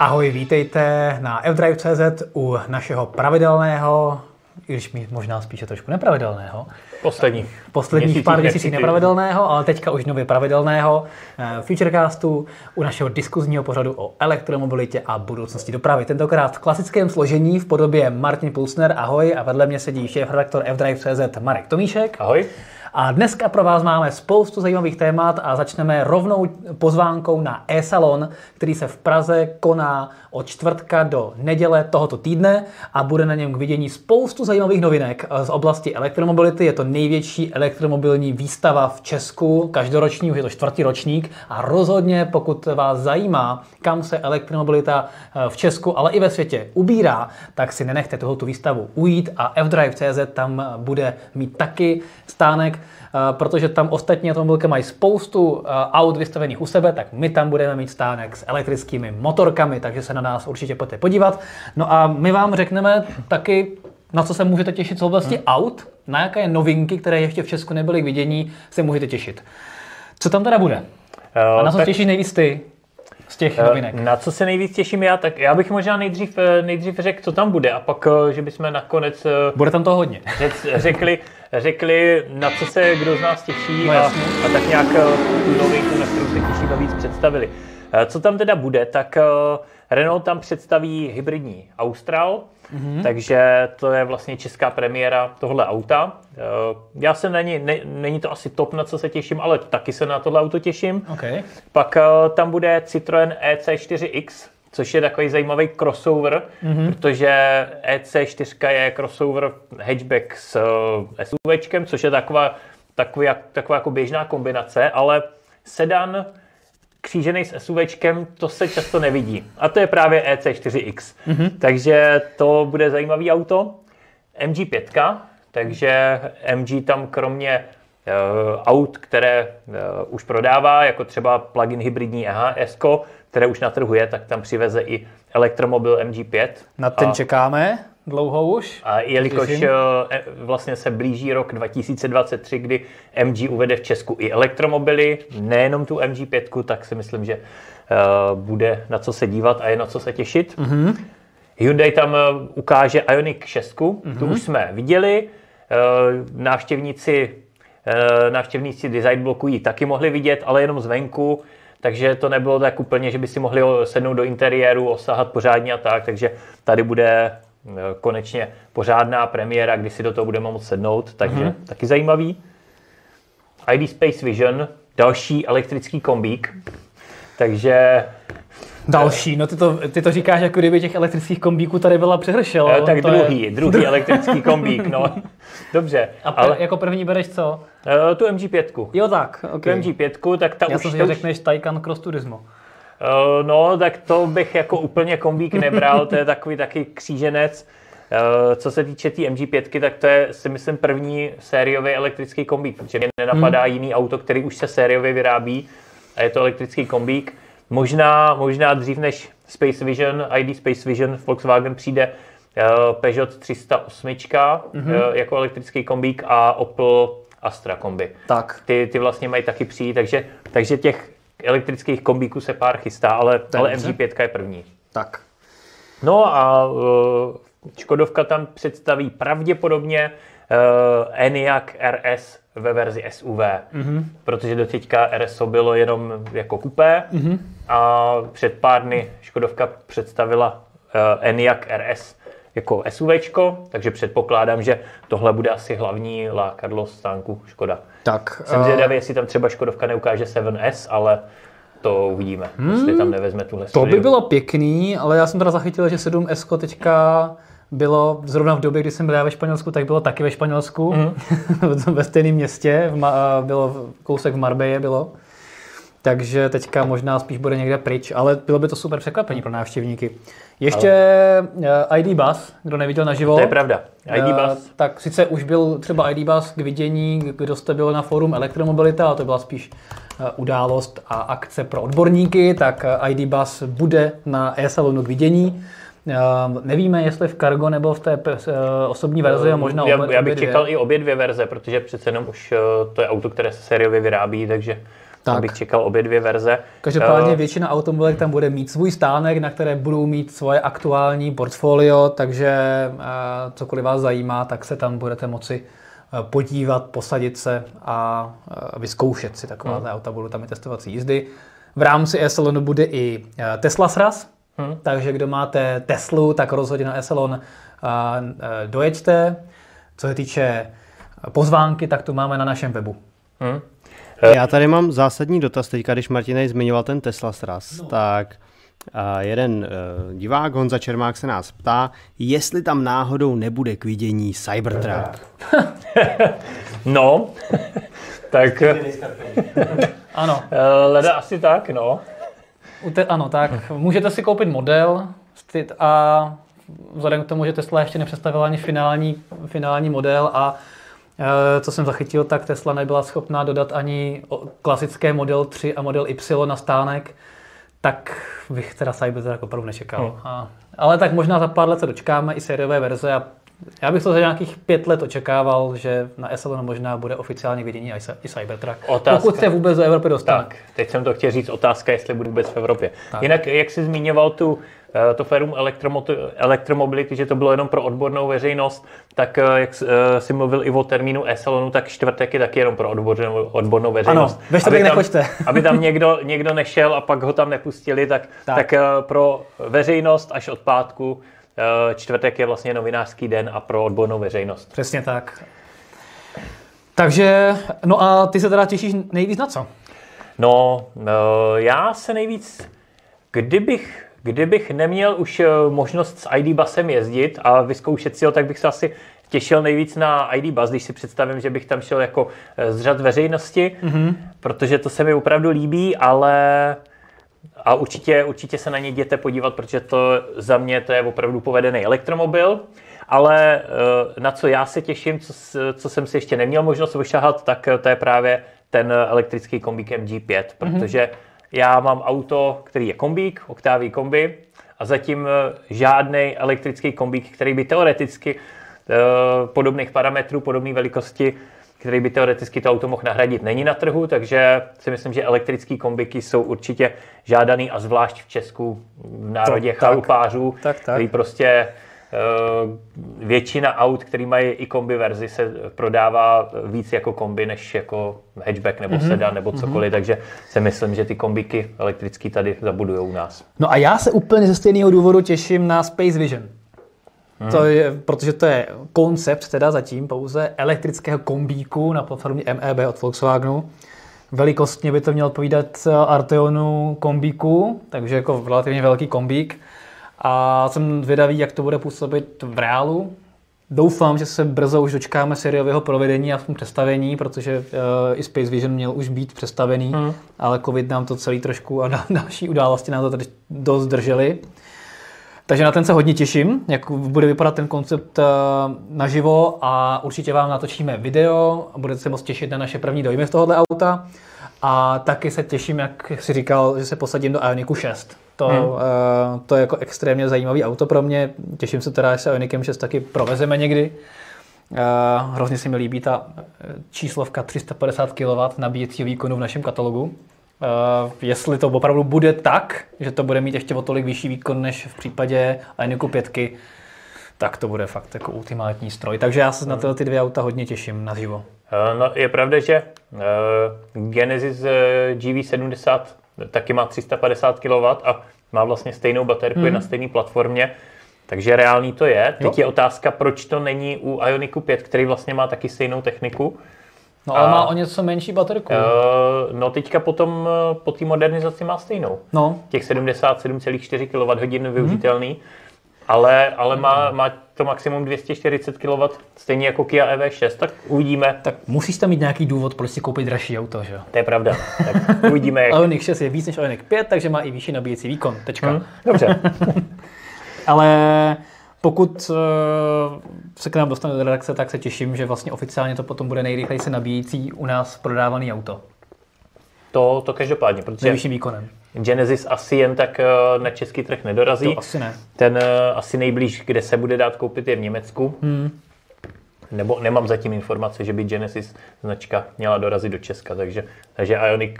Ahoj, vítejte na fdrive.cz u našeho pravidelného, i když mi možná spíše trošku nepravidelného, Posledních. posledních pár měsíců nepravidelného, ale teďka už nově pravidelného eh, Futurecastu u našeho diskuzního pořadu o elektromobilitě a budoucnosti dopravy. Tentokrát v klasickém složení v podobě Martin Pulsner, ahoj, a vedle mě sedí šéf-redaktor fdrive.cz Marek Tomíšek. Ahoj. A dneska pro vás máme spoustu zajímavých témat a začneme rovnou pozvánkou na e-salon, který se v Praze koná od čtvrtka do neděle tohoto týdne a bude na něm k vidění spoustu zajímavých novinek z oblasti elektromobility. Je to největší elektromobilní výstava v Česku, každoroční, už je to čtvrtý ročník a rozhodně, pokud vás zajímá, kam se elektromobilita v Česku, ale i ve světě ubírá, tak si nenechte tohoto výstavu ujít a fdrive.cz tam bude mít taky stánek protože tam ostatní automobilky mají spoustu aut vystavených u sebe, tak my tam budeme mít stánek s elektrickými motorkami, takže se na nás určitě pojďte podívat. No a my vám řekneme taky, na co se můžete těšit z oblasti hmm. aut, na jaké novinky, které ještě v Česku nebyly k vidění, se můžete těšit. Co tam teda bude? A na co tak... těšíš nejvíc ty? z těch novinek. Na co se nejvíc těším já, tak já bych možná nejdřív, nejdřív řekl, co tam bude a pak, že bychom nakonec... Bude tam to hodně. Řekli, řekli, na co se kdo z nás těší no, a, a tak nějak tu novinku, na kterou se těšíme víc představili. Co tam teda bude, tak Renault tam představí hybridní Austral, mm-hmm. takže to je vlastně česká premiéra tohle auta. Já se na ní, ne, není to asi top, na co se těším, ale taky se na tohle auto těším. Okay. Pak tam bude Citroën EC4X, což je takový zajímavý crossover, mm-hmm. protože EC4 je crossover hatchback s eh, SUVčkem, což je taková, takový, taková jako běžná kombinace, ale sedan křížený s SUVčkem, to se často nevidí. A to je právě EC4X. Mm-hmm. Takže to bude zajímavý auto. MG5, takže MG tam kromě aut, které uh, už prodává, jako třeba plug-in hybridní EHS, které už na trhu je, tak tam přiveze i elektromobil MG5. Na ten a, čekáme dlouho už. A jelikož Těším. Eh, vlastně se blíží rok 2023, kdy MG uvede v Česku i elektromobily, nejenom tu MG5, tak si myslím, že bude na co se dívat a je na co se těšit. Mm-hmm. Hyundai tam ukáže Ioniq 6, mm-hmm. tu už jsme viděli. Návštěvníci, návštěvníci design bloku ji taky mohli vidět, ale jenom zvenku takže to nebylo tak úplně, že by si mohli sednout do interiéru, osahat pořádně a tak, takže tady bude eh, konečně pořádná premiéra, kdy si do toho budeme moct sednout, takže mm-hmm. taky zajímavý. ID Space Vision, další elektrický kombík, takže Další, no ty to, ty to říkáš, jako kdyby těch elektrických kombíků tady byla přehršel. E, tak druhý, je... druhý elektrický kombík, no. Dobře. A ale... jako první bereš co? E, tu MG5. Jo tak, okay. Tu MG5, tak ta Já už... Já jsem řekneš Taycan Cross Turismo. E, no, tak to bych jako úplně kombík nebral, to je takový taky kříženec. Co se týče té tý MG5, tak to je si myslím první sériový elektrický kombík, protože mě nenapadá hmm. jiný auto, který už se sériově vyrábí a je to elektrický kombík. Možná, možná dřív než Space Vision, ID Space Vision, Volkswagen přijde uh, Peugeot 308 mm-hmm. uh, jako elektrický kombík a Opel Astra kombi. Tak. Ty, ty vlastně mají taky přijít, takže, takže těch elektrických kombíků se pár chystá, ale, ale MG5 je první. Tak. No a uh, Škodovka tam představí pravděpodobně uh, Enyaq RS ve verzi SUV, mm-hmm. protože do teďka RSO bylo jenom jako kupé mm-hmm. a před pár dny Škodovka představila uh, Enyaq RS jako SUVčko, takže předpokládám, že tohle bude asi hlavní lákadlo stánku Škoda. Tak, Jsem uh... zvědavý, jestli tam třeba Škodovka neukáže 7S, ale to uvidíme, hmm, jestli tam nevezme tuhle To by bylo pěkný, ale já jsem teda zachytil, že 7S teďka bylo zrovna v době, kdy jsem byl já ve Španělsku, tak bylo taky ve Španělsku, mm. ve stejném městě, v Ma- bylo kousek v Marbeje bylo. Takže teďka možná spíš bude někde pryč, ale bylo by to super překvapení pro návštěvníky. Ještě ale... Eh, ID Bus, kdo neviděl naživo. To je pravda. ID eh, Bus. Tak sice už byl třeba ID Bus k vidění, kdo jste byl na fórum Elektromobilita, a to byla spíš eh, událost a akce pro odborníky, tak ID Bus bude na e-salonu k vidění. Ehm, nevíme, jestli v Cargo nebo v té eh, osobní verzi a možná já, já bych čekal i obě dvě verze, protože přece jenom už eh, to je auto, které se sériově vyrábí, takže Tak. Abych čekal obě dvě verze. Každopádně uh, většina automobilek tam bude mít svůj stánek, na které budou mít svoje aktuální portfolio, takže cokoliv vás zajímá, tak se tam budete moci podívat, posadit se a vyzkoušet si taková hmm. auta. Budou tam i testovací jízdy. V rámci e-salonu bude i Tesla SRAS, hmm. takže kdo máte Teslu, tak rozhodně na e-salon dojeďte. Co se týče pozvánky, tak tu máme na našem webu. Hmm. Já tady mám zásadní dotaz teďka, když Martin zmiňoval ten Tesla sraz, no. tak a jeden uh, divák, Honza Čermák, se nás ptá, jestli tam náhodou nebude k vidění Cybertruck. no, tak... ano. Eh, leda asi tak, no. Te, ano, tak můžete si koupit model a vzhledem k tomu, že Tesla ještě nepředstavila ani finální, finální model a Eh, co jsem zachytil, tak Tesla nebyla schopná dodat ani klasické Model 3 a Model Y na stánek, tak bych teda Cybertruck opravdu nečekal. Hmm. A, ale tak možná za pár let se dočkáme i sériové verze a já bych to za nějakých pět let očekával, že na S11 možná bude oficiálně vidění i Cybertruck. Otázka. Pokud se vůbec do Evropy dostane. Tak, teď jsem to chtěl říct, otázka, jestli bude vůbec v Evropě. Tak. Jinak, jak jsi zmiňoval tu Eh, to férum elektromobility, že to bylo jenom pro odbornou veřejnost, tak eh, jak eh, si mluvil i o termínu e-salonu, tak čtvrtek je taky jenom pro odbornou, odbornou veřejnost. Ano, ve čtvrtek nechoďte. aby tam někdo, někdo nešel a pak ho tam nepustili, tak, tak. tak pro veřejnost až od pátku čtvrtek je vlastně novinářský den a pro odbornou veřejnost. Přesně tak. Takže, no a ty se teda těšíš nejvíc na co? No, já se nejvíc, kdybych Kdybych neměl už eh, možnost s ID busem jezdit a vyzkoušet si ho, tak bych se asi těšil nejvíc na ID bus, když si představím, že bych tam šel jako eh, z řad veřejnosti, mm-hmm. protože to se mi opravdu líbí, ale a určitě, určitě se na ně jděte podívat, protože to za mě to je opravdu povedený elektromobil. Ale eh, na co já se těším, co, co jsem si ještě neměl možnost vyšahat, tak to je právě ten elektrický kombík MG5, mhm. protože mm-hmm já mám auto, který je kombík, oktávý kombi a zatím eh, žádný elektrický kombík, který by teoreticky eh, podobných parametrů, podobné velikosti, který by teoreticky to auto mohl nahradit, není na trhu, takže si myslím, že elektrické kombiky jsou určitě žádaný a zvlášť v Česku v národě to, chalupářů, tak, tak. který prostě Eh, většina aut, který mají i kombi verzi, se prodává víc jako kombi, než jako hatchback nebo mm-hmm. sedan nebo mhm. cokoliv, mm-hmm. takže si myslím, že ty kombíky elektrické tady zabudují u nás. No a já se úplně ze stejného důvodu těším na Space Vision. Hmm. To je, protože to je koncept teda zatím pouze elektrického kombíku na platformě MEB od Volkswagenu. Velikostně by to měl odpovídat Arteonu kombíku, takže jako relativně velký kombík a jsem zvědavý, jak to bude působit v reálu. Doufám, že se brzo už dočkáme seriového provedení a v tom představení, protože uh, i Space Vision měl už být představený, mm. ale covid nám to celý trošku a další události nám to tady dost drželi. Takže na ten se hodně těším, jak bude vypadat ten koncept uh, naživo a určitě vám natočíme video a budete se moc těšit na naše první dojmy z tohohle auta. A taky se těším, jak si říkal, že se posadím do Ioniku 6. To, hmm. uh, to je jako extrémně zajímavý auto pro mě. Těším se teda, že se Ionikem 6 taky provezeme někdy. Uh, hrozně se mi líbí ta číslovka 350 kW nabíjecího výkonu v našem katalogu. Uh, jestli to opravdu bude tak, že to bude mít ještě o tolik vyšší výkon než v případě Ioniku 5, tak to bude fakt jako ultimátní stroj. Takže já se na tyhle ty dvě auta hodně těším na živo. No, je pravda, že uh, Genesis GV70 taky má 350 kW a má vlastně stejnou baterku, hmm. je na stejné platformě, takže reálný to je. Teď jo. je otázka, proč to není u Ioniku 5, který vlastně má taky stejnou techniku. No ale a, má o něco menší baterku. Uh, no teďka potom po té modernizaci má stejnou. No. Těch 77,4 kWh využitelný. Hmm ale, ale má, má to maximum 240 kW, stejně jako Kia EV6, tak uvidíme. Tak musíš tam mít nějaký důvod, proč si koupit dražší auto, že jo? To je pravda. Tak uvidíme. Jak... Ioniq 6 je víc než Ioniq 5, takže má i vyšší nabíjecí výkon. Tečka. Hmm, dobře. ale pokud uh, se k nám dostane do redakce, tak se těším, že vlastně oficiálně to potom bude nejrychleji se nabíjící u nás prodávaný auto. To, to každopádně, protože... Nejvyšším výkonem. Genesis asi jen tak eh, na český trh nedorazí. To asi ne. Ten eh, asi nejblíž, kde se bude dát koupit, je v Německu. Hmm. Nebo nemám zatím informace, že by Genesis značka měla dorazit do Česka, takže, takže Ionic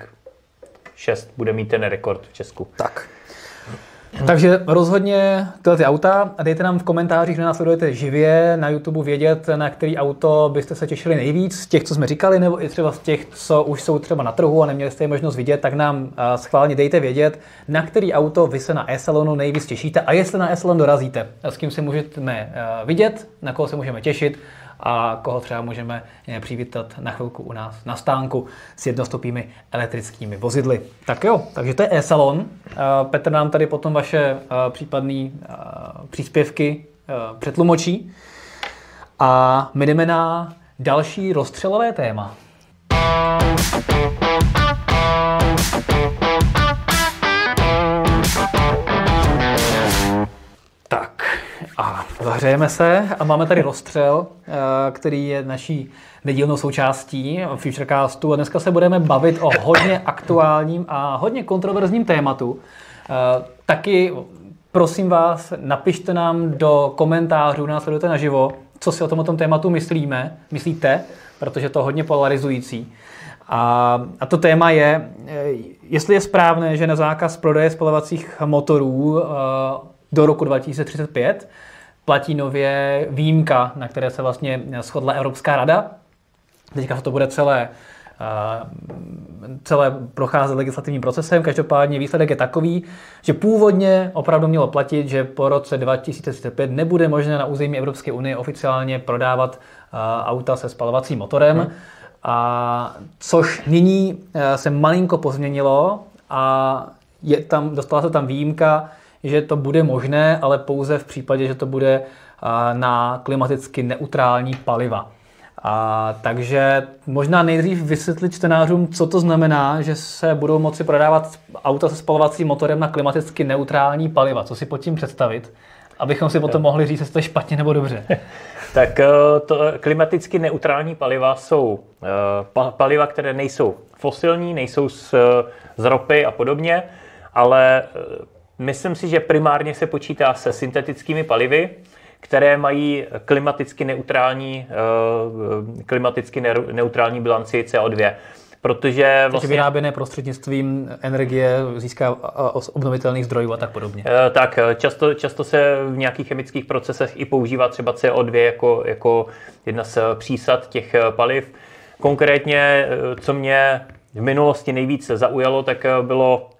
6 bude mít ten rekord v Česku. Tak. Takže rozhodně tyhle ty auta a dejte nám v komentářích, že nás sledujete živě na YouTube vědět, na který auto byste se těšili nejvíc, z těch, co jsme říkali, nebo i třeba z těch, co už jsou třeba na trhu a neměli jste je možnost vidět, tak nám schválně dejte vědět, na který auto vy se na e-salonu nejvíc těšíte a jestli na e-salon dorazíte, s kým si můžeme vidět, na koho se můžeme těšit a koho třeba můžeme eh, přivítat na chvilku u nás na stánku s jednostopými elektrickými vozidly. Tak jo, takže to je e-salon. Eh, Petr nám tady potom vaše eh, případné příspěvky přetlumočí. A my jdeme na další rozstřelové téma. A zahřejeme se a máme tady rozstřel, eh, který je naší nedílnou součástí Futurecastu a dneska se budeme bavit o hodně aktuálním a hodně kontroverzním tématu. Eh, taky prosím vás, napište nám do komentářů, nás sledujete naživo, co si o tomto tématu myslíme, myslíte, protože to je hodně polarizující. A, a to téma je, eh, jestli je správné, že na zákaz prodeje spalovacích motorů do roku 2035 platí nově výjimka, na které se vlastně shodla Evropská rada. Teďka se to bude celé celé procházet legislativním procesem. Každopádně výsledek je takový, že původně opravdu mělo platit, že po roce 2035 nebude možné na území Evropské unie oficiálně prodávat auta se spalovacím motorem. Hmm. A což nyní se malinko pozměnilo a je tam, dostala se tam výjimka, že to bude možné, ale pouze v případě, že to bude na klimaticky neutrální paliva. A, takže možná nejdřív vysvětlit čtenářům, co to znamená, že se budou moci prodávat auta se spalovacím motorem na klimaticky neutrální paliva. Co si pod tím představit, abychom si potom mohli říct, jestli to je špatně nebo dobře. tak eh, to klimaticky neutrální paliva jsou eh, paliva, které nejsou fosilní, nejsou z, z ropy a podobně, ale eh, Myslím si, že primárně se počítá se syntetickými palivy, které mají klimaticky neutrální, eh, klimaticky neutrální bilanci CO2. Protože vlastně... Takže vyráběné prostřednictvím energie získá z obnovitelných zdrojů a tak podobně. Eh, tak, eh, často, často se v nějakých chemických procesech i používá třeba CO2 jako, jako jedna z přísad těch paliv. Konkrétně, co mě v minulosti nejvíce zaujalo, tak bylo Eh,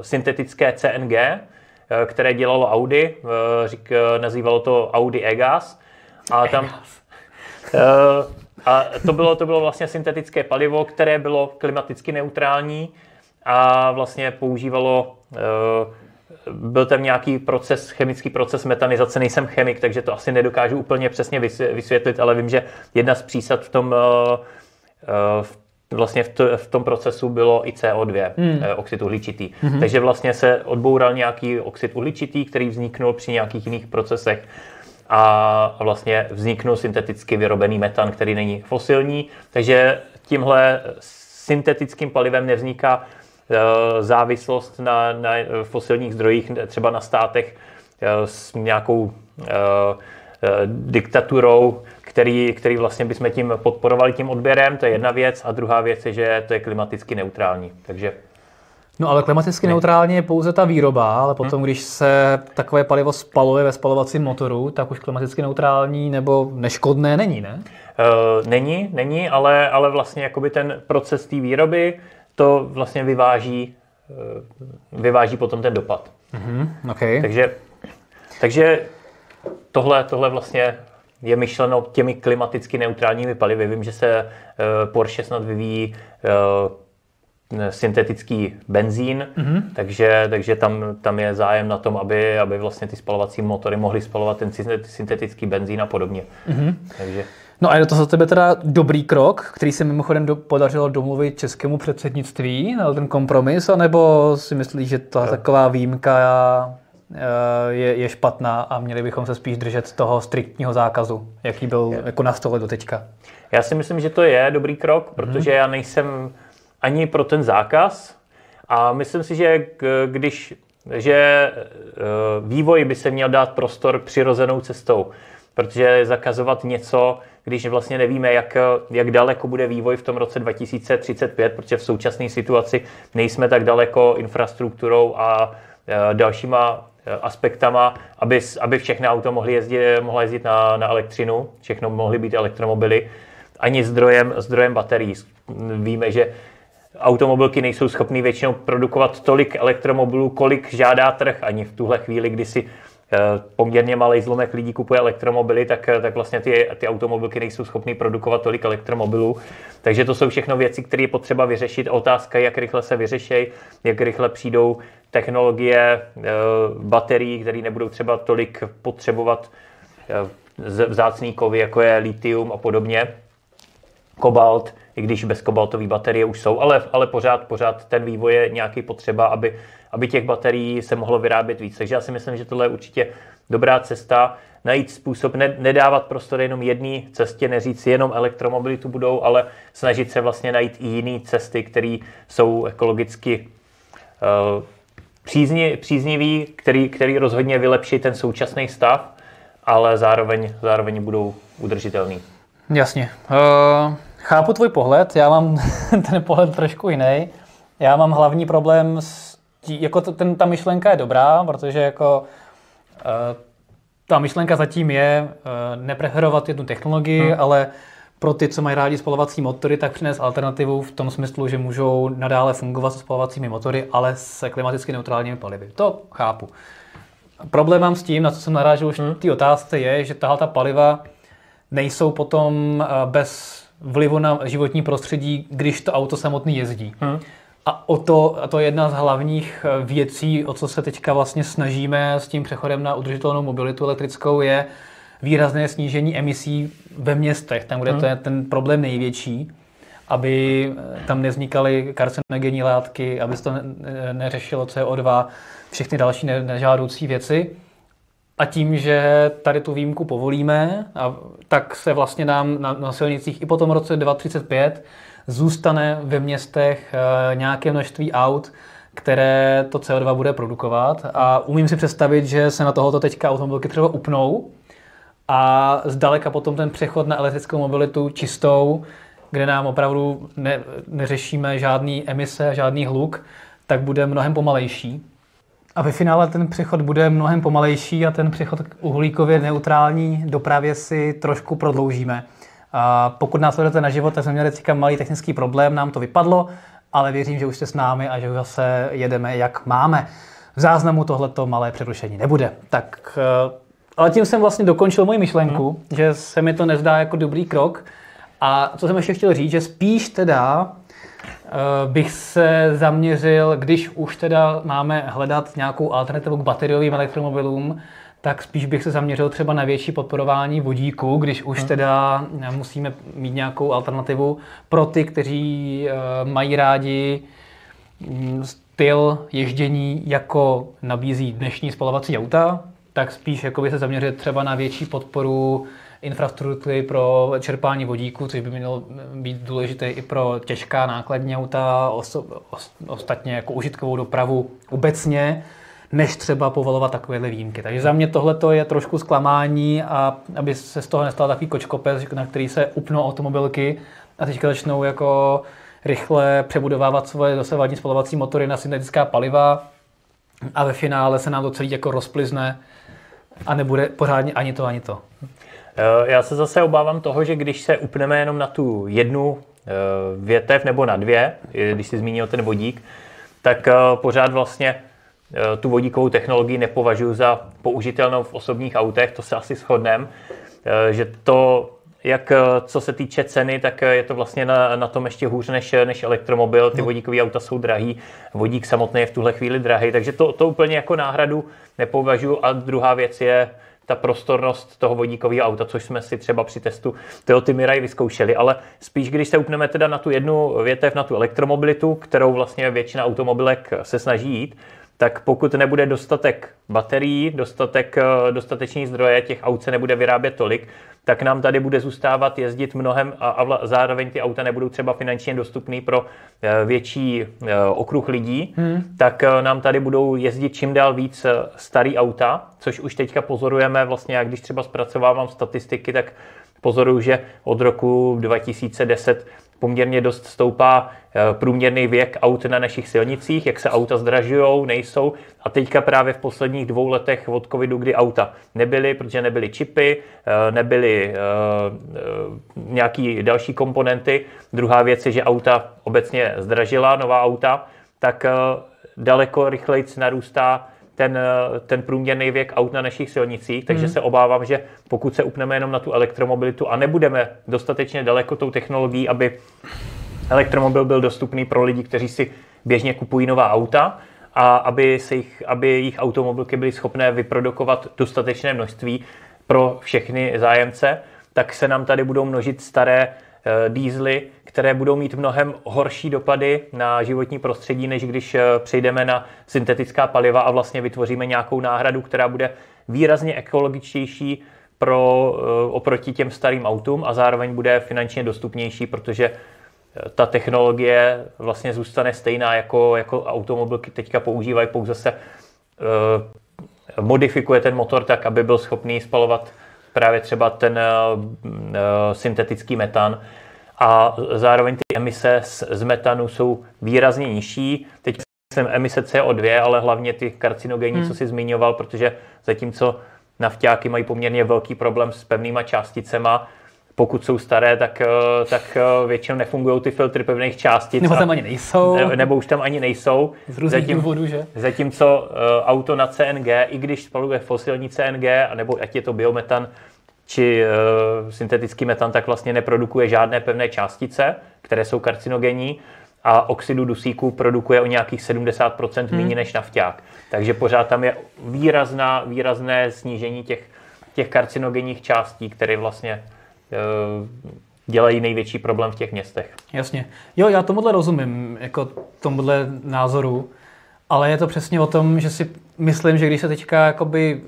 syntetické CNG, eh, které dělalo Audi, eh, řík, nazývalo to Audi E-Gas. A tam, a to bylo, to bylo vlastně syntetické palivo, které bylo klimaticky neutrální a vlastně používalo byl tam nějaký proces, chemický proces metanizace, nejsem chemik, takže to asi nedokážu úplně přesně vysvětlit, ale vím, že jedna z přísad v tom, v vlastně v, to, v tom procesu bylo i CO2, hmm. Eh, oxid uhličitý. Hmm. Takže vlastně se odboural nějaký oxid uhličitý, který vzniknul při nějakých jiných procesech a vlastně vzniknul synteticky vyrobený metan, který není fosilní. Takže tímhle syntetickým palivem nevzniká eh, závislost na, na fosilních zdrojích, třeba na státech eh, s nějakou diktaturou, který, který vlastně bychom tím podporovali tím odběrem, to je jedna věc. A druhá věc je, že to je klimaticky neutrální. Takže No ale klimaticky neutrální je pouze ta výroba, ale potom, hmm. když se takové palivo spaluje ve spalovacím motoru, tak už klimaticky neutrální nebo neškodné není, ne? Uh, není, není, ale, ale vlastně jakoby ten proces té výroby to vlastně vyváží, uh, vyváží potom ten dopad. Hmm. Okay. Takže, takže tohle, tohle vlastně je myšleno těmi klimaticky neutrálními palivy. Vím, že se eh, Porsche snad vyvíjí eh, syntetický benzín, mm-hmm. takže, takže tam, tam je zájem na tom, aby, aby vlastně ty spalovací motory mohly spalovat ten syntetický benzín a podobně. Mm-hmm. Takže... No a je to za tebe teda dobrý krok, který se mimochodem do, podařilo domluvit českému předsednictví, na ten kompromis, anebo si myslíš, že to je taková výjimka Eh, je, je špatná a měli bychom se spíš držet toho striktního zákazu, jaký byl je. jako na stole do teďka. Já si myslím, že to je dobrý krok, protože mm-hmm. já nejsem ani pro ten zákaz a myslím si, že když že eh, vývoj by se měl dát prostor přirozenou cestou. protože zakazovat něco, když vlastně nevíme, jak, jak daleko bude vývoj v tom roce 2035, protože v současné situaci nejsme tak daleko infrastrukturou a e, dalšíma aspektama, aby, aby všechny auto mohly jezdit, mohly jezdit na, na elektřinu, všechno mohly být elektromobily, ani zdrojem, zdrojem baterií. Víme, že automobilky nejsou schopny většinou produkovat tolik elektromobilů, kolik žádá trh, ani v tuhle chvíli, kdy si poměrně malý zlomek lidí kupuje elektromobily, tak, eh, tak vlastně ty, ty automobilky nejsou schopny produkovat tolik elektromobilů. Takže to jsou všechno věci, které je potřeba vyřešit. Otázka, jak rychle se vyřešejí, jak rychle přijdou technologie eh, baterií, které nebudou třeba tolik potřebovat vzácný kovy, jako je litium a podobně kobalt, i když bez kobaltové baterie už jsou, ale, ale pořád, pořád ten vývoj je nějaký potřeba, aby, aby těch baterií se mohlo vyrábět víc. Takže já si myslím, že tohle je určitě dobrá cesta, najít způsob, ne, nedávat prostor jenom jedné cestě, neříct jenom elektromobilitu budou, ale snažit se vlastně najít i jiné cesty, které jsou ekologicky uh, přízni, příznivý, který, který rozhodně vylepší ten současný stav, ale zároveň, zároveň budou udržitelný. Jasně. Uh, chápu tvůj pohled, já mám ten pohled trošku jiný. Já mám hlavní problém s tí, jako to, ten, ta myšlenka je dobrá, protože jako uh, ta myšlenka zatím je uh, nepreferovat jednu technologii, hmm. ale pro ty, co mají rádi spalovací motory, tak přinést alternativu v tom smyslu, že můžou nadále fungovat se spalovacími motory, ale se klimaticky neutrálními palivy. To chápu. Problém mám s tím, na co jsem narážil už hmm. v té otázce, je, že tahle ta paliva nejsou potom eh, bez vlivu na životní prostředí, když to auto samotný jezdí. Hmm. A o to, a to je jedna z hlavních eh, věcí, o co se teďka vlastně snažíme s tím přechodem na udržitelnou mobilitu elektrickou, je výrazné snížení emisí ve městech, tam, kde hmm. to je ten problém největší, aby eh, tam nevznikaly karcinogenní látky, aby se to neřešilo CO2, všechny další nežádoucí věci. A tím, že tady tu výjimku povolíme, a tak se vlastně nám na, na silnicích i po tom roce 2035 zůstane ve městech e, nějaké množství aut, které to CO2 bude produkovat. A umím si představit, že se na tohoto teďka automobilky třeba upnou a zdaleka potom ten přechod na elektrickou mobilitu čistou, kde nám opravdu ne, neřešíme žádný emise, žádný hluk, tak bude mnohem pomalejší. A ve finále ten přechod bude mnohem pomalejší a ten přechod k uhlíkově neutrální dopravě si trošku prodloužíme. A pokud nás sledujete na život, tak jsme měli teďka malý technický problém, nám to vypadlo, ale věřím, že už jste s námi a že zase jedeme, jak máme. V záznamu tohleto malé přerušení nebude. Tak, eh, ale tím jsem vlastně dokončil moji myšlenku, hmm. že se mi to nezdá jako dobrý krok. A co jsem ještě chtěl říct, že spíš teda Eh, bych se zaměřil, když už teda máme hledat nějakou alternativu k bateriovým elektromobilům, tak spíš bych se zaměřil třeba na větší podporování vodíku, když už hmm. teda musíme mít nějakou alternativu pro ty, kteří eh, mají rádi mm, styl ježdění, jako nabízí dnešní spalovací auta, tak spíš jako by se zaměřit třeba na větší podporu infrastruktury pro čerpání vodíku, což by mělo být důležité i pro těžká nákladní auta, ostatně jako užitkovou dopravu obecně, než třeba povolovat takovéhle výjimky. Takže za mě tohle je trošku zklamání a aby se z toho nestal takový kočkopec, na který se upnou automobilky a teďka začnou jako rychle přebudovávat svoje dosavadní spalovací motory na syntetická paliva a ve finále se nám to celý jako rozplizne a nebude pořádně ani to, ani to. Eh, já se zase obávám toho, že když se upneme jenom na tu jednu eh, větev nebo na dvě, když si zmínil ten vodík, tak eh, pořád vlastně tu vodíkovou technologii nepovažuji za použitelnou v osobních autech, to se asi shodneme, že to, jak co se týče ceny, tak je to vlastně na, na tom ještě hůř než, než elektromobil. Ty no. vodíkové auta jsou drahý, vodík samotný je v tuhle chvíli drahý, takže to, to úplně jako náhradu nepovažuji. A druhá věc je, ta prostornost toho vodíkového auta, což jsme si třeba při testu Toyota Mirai vyzkoušeli, ale spíš když se upneme teda na tu jednu větev, na tu elektromobilitu, kterou vlastně většina automobilek se snaží jít, tak pokud nebude dostatek baterií, dostatek, dostateční zdroje, těch aut se nebude vyrábět tolik, tak nám tady bude zůstávat jezdit mnohem a, a zároveň ty auta nebudou třeba finančně dostupný pro eh, větší eh, okruh lidí, hmm. tak eh, nám tady budou jezdit čím dál víc starý auta, což už teďka pozorujeme vlastně, jak když třeba zpracovávám statistiky, tak pozoruju, že od roku 2010 poměrně dost stoupá eh, průměrný věk aut na našich silnicích, jak se auta zdražují, nejsou. A teďka právě v posledních dvou letech od covidu, kdy auta nebyly, protože nebyly čipy, eh, nebyly eh, nějaký další komponenty. Druhá věc je, že auta obecně zdražila, nová auta, tak daleko rychleji narůstá ten, eh, ten průměrný věk aut na našich silnicích, takže mm. se obávám, že pokud se upneme jenom na tu elektromobilitu a nebudeme dostatečně daleko tou technologií, aby elektromobil byl dostupný pro lidi, kteří si běžně kupují nová auta, a aby, se jich, aby jejich automobilky byly schopné vyprodukovat dostatečné množství pro všechny zájemce, tak se nám tady budou množit staré uh, dízly, které budou mít mnohem horší dopady na životní prostředí, než když eh, přejdeme na syntetická paliva a vlastně vytvoříme nějakou náhradu, která bude výrazně ekologičtější pro, eh, oproti těm starým autům a zároveň bude finančně dostupnější, protože eh, ta technologie vlastně zůstane stejná jako, jako automobilky teďka používají, pouze se modifikuje ten motor tak, aby byl schopný spalovat právě třeba ten uh, syntetický metan, a zároveň ty emise z, metanu jsou výrazně nižší. Teď jsem emise CO2, ale hlavně ty karcinogenní, hmm. co si zmiňoval, protože zatímco nafťáky mají poměrně velký problém s pevnýma částicema, pokud jsou staré, tak, eh, tak eh, většinou nefungují ty filtry pevných částic. Nebo tam ani nejsou. Ne, nebo už tam ani nejsou. Z různých Zatím, důvodů, že? Zatímco uh, auto na CNG, i když spaluje fosilní CNG, nebo ať je to biometan, či uh, syntetický metan, tak vlastně neprodukuje žádné pevné částice, které jsou karcinogenní a oxidu dusíku produkuje o nějakých 70% hmm. méně než nafťák. Takže pořád tam je výrazná, výrazné snížení těch, těch karcinogenních částí, které vlastně uh, dělají největší problém v těch městech. Jasně. Jo, já tomuhle rozumím, jako tomuhle názoru, ale je to přesně o tom, že si myslím, že když se teďka jakoby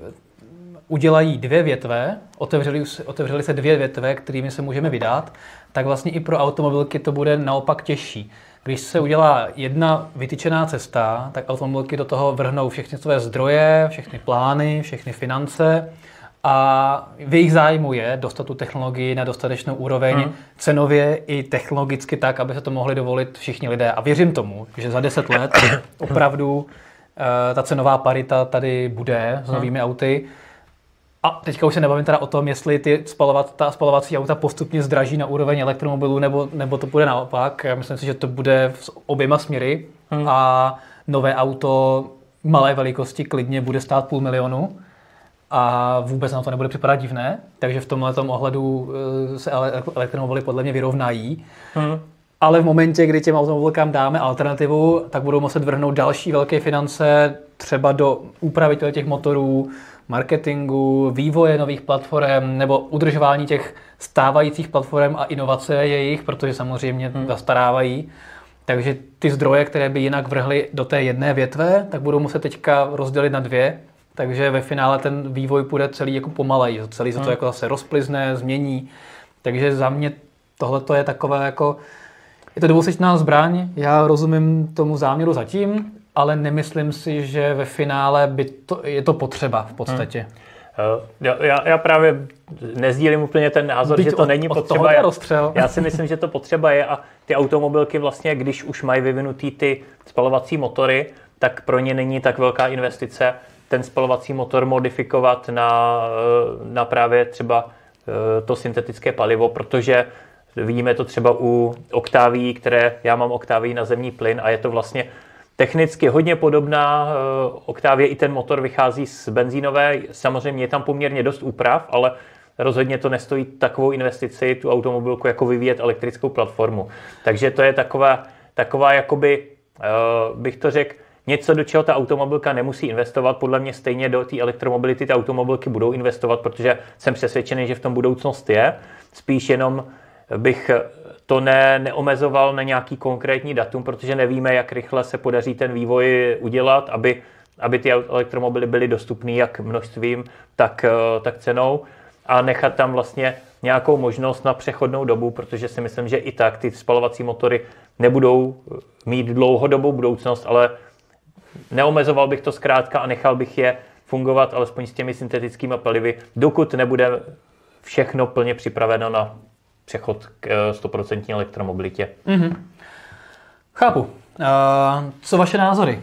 udělají dvě větve, otevřeli, otevřeli se dvě větve, kterými se můžeme vydat, tak vlastně i pro automobilky to bude naopak těžší. Když se udělá jedna vytyčená cesta, tak automobilky do toho vrhnou všechny své zdroje, všechny plány, všechny finance a v jejich zájmu je dostat tu technologii na dostatečnou úroveň hmm. cenově i technologicky tak, aby se to mohli dovolit všichni lidé. A věřím tomu, že za deset let opravdu uh, ta cenová parita tady bude s hmm. novými auty a teďka už se nebavím teda o tom, jestli ty spalovat, ta spalovací auta postupně zdraží na úroveň elektromobilů, nebo, nebo to bude naopak. Já myslím si, že to bude v oběma směry hmm. a nové auto malé velikosti klidně bude stát půl milionu a vůbec na to nebude připadat divné, takže v tomhle ohledu eh, se elektromobily podle mě vyrovnají. Hmm. Ale v momentě, kdy těm automobilkám dáme alternativu, tak budou muset vrhnout další velké finance třeba do úpravy těch motorů, marketingu, vývoje nových platform nebo udržování těch stávajících platform a inovace jejich, protože samozřejmě hmm. zastarávají. Takže ty zdroje, které by jinak vrhly do té jedné větve, tak budou muset teďka rozdělit na dvě. Takže ve finále ten vývoj půjde celý jako pomalej. Celý se to hmm. jako zase rozplizne, změní. Takže za mě tohle je takové jako... Je to dvousečná zbraň, já rozumím tomu záměru zatím, ale nemyslím si, že ve finále by to, je to potřeba v podstatě. Hmm. Já, já právě nezdílím úplně ten názor, Byť že to od, není potřeba. Já, já si myslím, že to potřeba je a ty automobilky vlastně, když už mají vyvinutý ty spalovací motory, tak pro ně není tak velká investice ten spalovací motor modifikovat na, na právě třeba eh, to syntetické palivo, protože vidíme to třeba u oktáví, které já mám oktáví na zemní plyn a je to vlastně technicky hodně podobná eh, Octavia, i ten motor vychází z benzínové, samozřejmě je tam poměrně dost úprav, ale rozhodně to nestojí takovou investici, tu automobilku, jako vyvíjet elektrickou platformu. Takže to je taková, taková jakoby, eh, bych to řekl, něco, do čeho ta automobilka nemusí investovat. Podle mě stejně do té elektromobility ty automobilky budou investovat, protože jsem přesvědčený, že v tom budoucnost je. Spíš jenom bych to ne, neomezoval na nějaký konkrétní datum, protože nevíme, jak rychle se podaří ten vývoj udělat, aby, aby ty elektromobily byly dostupné jak množstvím, tak, tak cenou. a nechat tam vlastně nějakou možnost na přechodnou dobu, protože si myslím, že i tak ty spalovací motory nebudou mít dlouhodobou budoucnost, ale neomezoval bych to zkrátka a nechal bych je fungovat alespoň s těmi syntetickými palivy, dokud nebude všechno plně připraveno na přechod k 100% eh, elektromobilitě. Mm-hmm. Chápu. Uh, co vaše názory?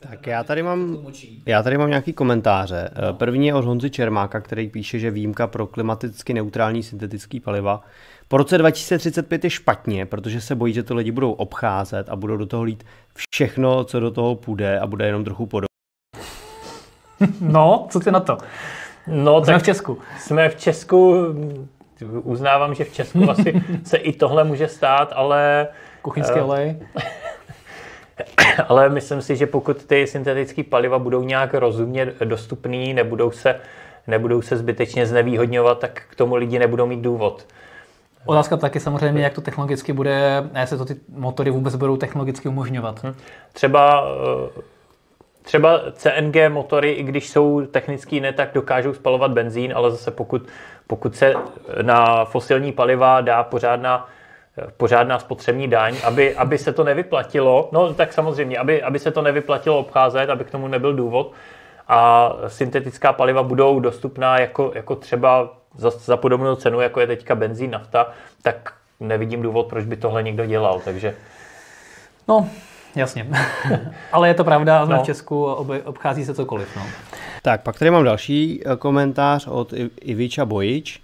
Tak já tady mám, já tady mám nějaký komentáře. Eh, první je od Honzy Čermáka, který píše, že výjimka pro klimaticky neutrální syntetický paliva po roce 2035 je špatně, protože se bojí, že to lidi budou obcházet a budou do toho lít všechno, co do toho půjde a bude jenom trochu podobné. No, co ty na to? No, jsme v Česku. Jsme v Česku, uznávám, že v Česku asi se i tohle může stát, ale... Kuchyňský uh, olej. ale myslím si, že pokud ty syntetické paliva budou nějak rozumně dostupný, nebudou se, nebudou se zbytečně znevýhodňovat, tak k tomu lidi nebudou mít důvod. Otázka taky samozřejmě, jak to technologicky bude, jestli to ty motory vůbec budou technologicky umožňovat. Hm. Třeba eh, Třeba CNG motory, i když jsou technicky ne, tak dokážou spalovat benzín, ale zase pokud, pokud se na fosilní paliva dá pořádná, pořádná spotřební daň, aby, aby se to nevyplatilo, no tak samozřejmě, aby, aby se to nevyplatilo obcházet, aby k tomu nebyl důvod, a syntetická paliva budou dostupná jako, jako třeba za, za podobnou cenu, jako je teďka benzín, nafta, tak nevidím důvod, proč by tohle někdo dělal, takže... No, Jasně. Ale je to pravda, jsme no. v Česku, obchází se cokoliv. No. Tak, pak tady mám další eh, komentář od Iviča Bojič.